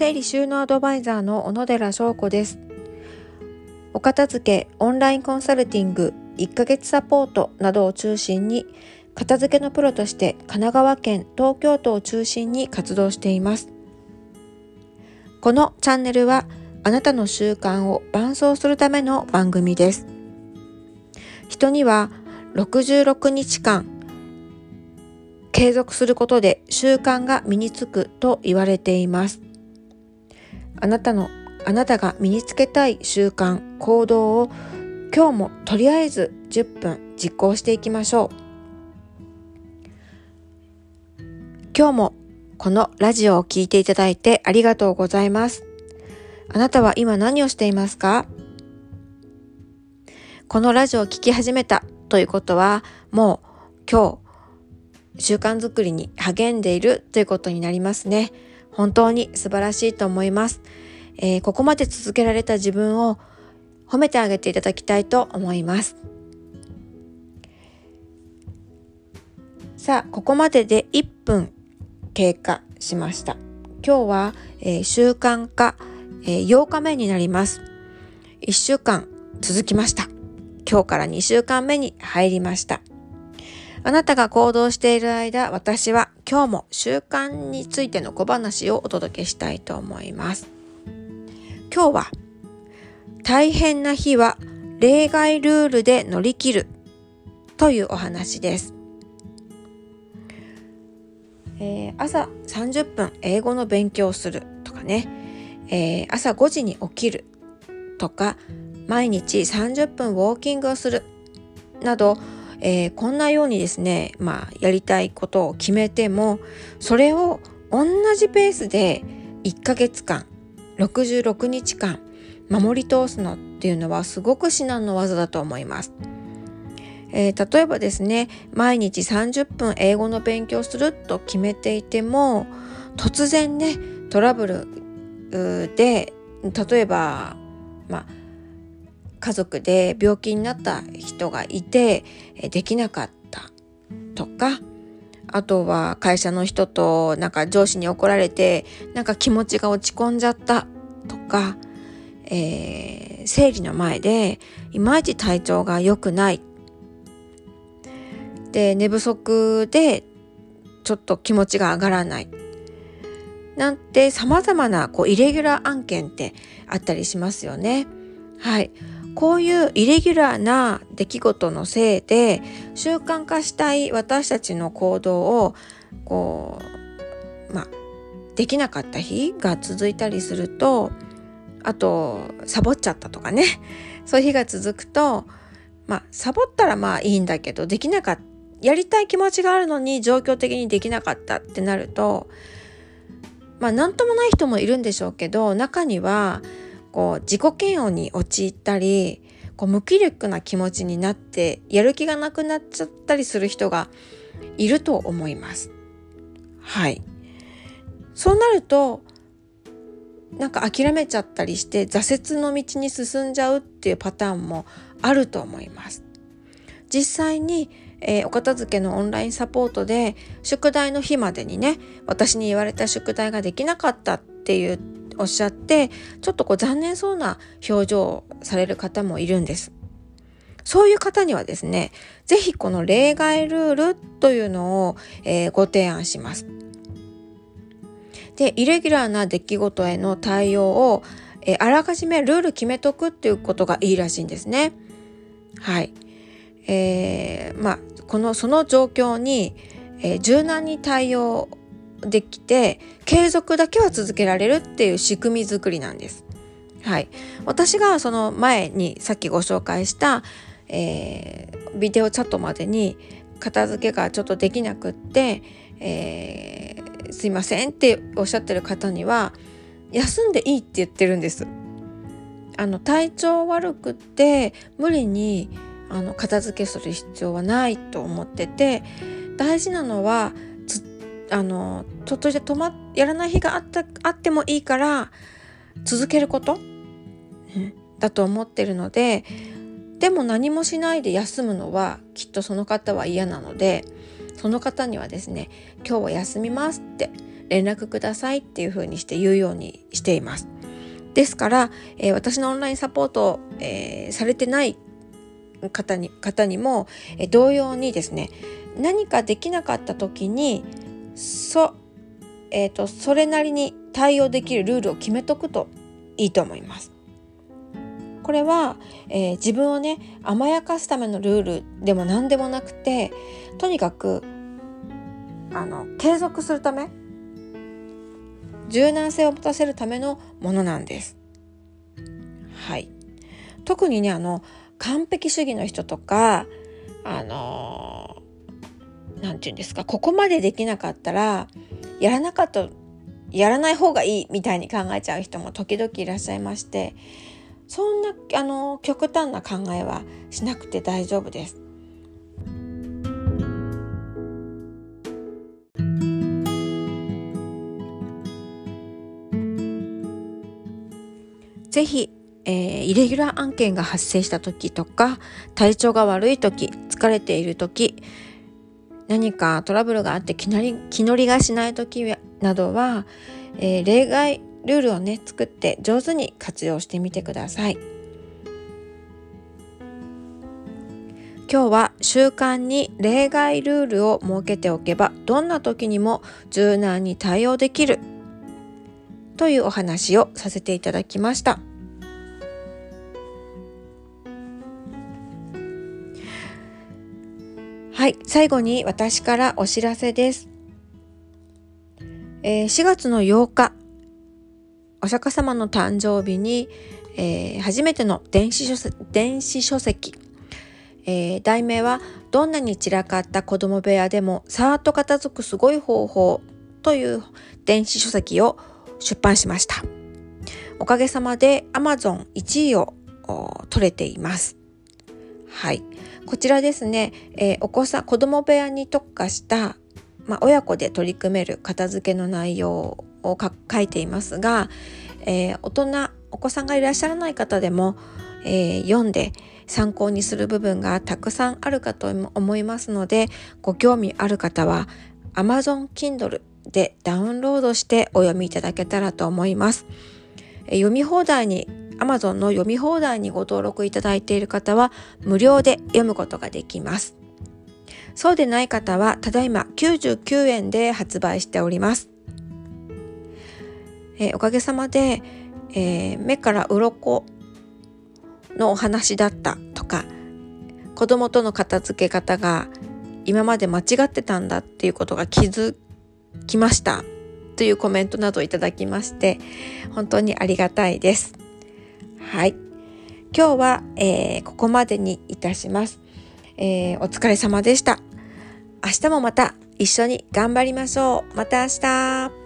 整理収納アドバイザーの小野寺翔子です。お片付け、オンラインコンサルティング、1ヶ月サポートなどを中心に、片付けのプロとして神奈川県、東京都を中心に活動しています。このチャンネルは、あなたの習慣を伴走するための番組です。人には66日間継続することで習慣が身につくと言われています。あなたの、あなたが身につけたい習慣、行動を今日もとりあえず10分実行していきましょう。今日もこのラジオを聴いていただいてありがとうございます。あなたは今何をしていますか？このラジオを聴き始めたということはもう今日習慣づくりに励んでいるということになりますね。本当に素晴らしいと思います。えー、ここまで続けられた自分を褒めてあげていただきたいと思います。さあ、ここまでで1分経過しました。今日は、えー、習慣化、えー、8日目になります。1週間続きました。今日から2週間目に入りました。あなたが行動している間、私は今日も習慣についての小話をお届けしたいと思います。今日は、大変な日は例外ルールで乗り切るというお話です。えー、朝30分英語の勉強するとかね、えー、朝5時に起きるとか、毎日30分ウォーキングをするなど、えー、こんなようにですね、まあ、やりたいことを決めても、それを同じペースで1ヶ月間、66日間、守り通すのっていうのはすごく至難の技だと思います。えー、例えばですね、毎日30分英語の勉強すると決めていても、突然ね、トラブルで、例えば、まあ、家族で病気になった人がいてできなかったとかあとは会社の人となんか上司に怒られてなんか気持ちが落ち込んじゃったとか、えー、生理の前でいまいち体調が良くないで寝不足でちょっと気持ちが上がらないなんて様々なこうイレギュラー案件ってあったりしますよね。はい。こういうイレギュラーな出来事のせいで習慣化したい私たちの行動をこうまあできなかった日が続いたりするとあとサボっちゃったとかね。そういう日が続くとまあサボったらまあいいんだけどできなかったやりたい気持ちがあるのに状況的にできなかったってなるとまあ何ともない人もいるんでしょうけど中にはこう自己嫌悪に陥ったりこう無気力な気持ちになってやる気がなくなっちゃったりする人がいると思います。はい。そうなるとなんか諦めちゃったりして挫折の道に進んじゃうっていうパターンもあると思います。実際に、えー、お片付けのオンラインサポートで宿題の日までにね私に言われた宿題ができなかったっていうおっしゃってちょっとこう残念そうな表情をされる方もいるんです。そういう方にはですね、ぜひこの例外ルールというのを、えー、ご提案します。で、イレギュラーな出来事への対応を、えー、あらかじめルール決めとくっていうことがいいらしいんですね。はい。えー、まあ、この、その状況に、えー、柔軟に対応できて継続だけは続けられるっていう仕組み作りなんです。はい、私がその前にさっきご紹介した、えー、ビデオチャットまでに片付けがちょっとできなくって、えー、すいませんっておっしゃってる方には休んでいいって言ってるんです。あの体調悪くて無理にあの片付けする必要はないと思ってて大事なのはあのちょっとして止まやらない日があったあってもいいから続けること、だと思ってるのででも何もしないで休むのはきっとその方は嫌なのでその方にはですね今日は休みますって連絡くださいっていうふうにして言うようにしています。ですから、えー、私のオンラインサポートを、えー、されてない方に方にも、えー、同様にですね何かできなかった時にそ,、えーと、それなりに対応できるルールを決めとくといいと思います。これは、えー、自分をね甘やかすためのルールでも何でもなくてとにかくあの継続するため柔軟性を持たせるためのものなんです。はい。特にねあの完璧主義の人とかあの何て言うんですかここまでできなかったらやらなかったやらない方がいいみたいに考えちゃう人も時々いらっしゃいましてそんなあの極端な考えはしなくて大丈夫です。ぜひ、えー、イレギュラー案件が発生した時とか体調が悪い時疲れている時何かトラブルがあって気乗り気乗りがしない時などは、えー、例外ルールをね作って上手に活用してみてください。今日は習慣に例外ルールを設けておけばどんな時にも柔軟に対応できるというお話をさせていただきました。はい、最後に私からお知らせです。えー、4月の8日、お釈迦様の誕生日に、えー、初めての電子書電子書籍、えー、題名は「どんなに散らかった子供部屋でもさーっと片付くすごい方法」という電子書籍を出版しました。おかげさまで Amazon 1位を取れています。はい。こちらですね、えー、お子さん、子供部屋に特化した、まあ、親子で取り組める片付けの内容を書いていますが、えー、大人、お子さんがいらっしゃらない方でも、えー、読んで参考にする部分がたくさんあるかと思いますので、ご興味ある方は Amazon Kindle でダウンロードしてお読みいただけたらと思います。読み放題に Amazon の読み放題にご登録いただいている方は無料で読むことができます。そうでない方はただいま99円で発売しております。えー、おかげさまで、えー、目から鱗のお話だったとか子供との片付け方が今まで間違ってたんだっていうことが気づきましたというコメントなどいただきまして本当にありがたいです。はい。今日は、えー、ここまでにいたします、えー、お疲れ様でした。明日もまた一緒に頑張りましょう。また明日。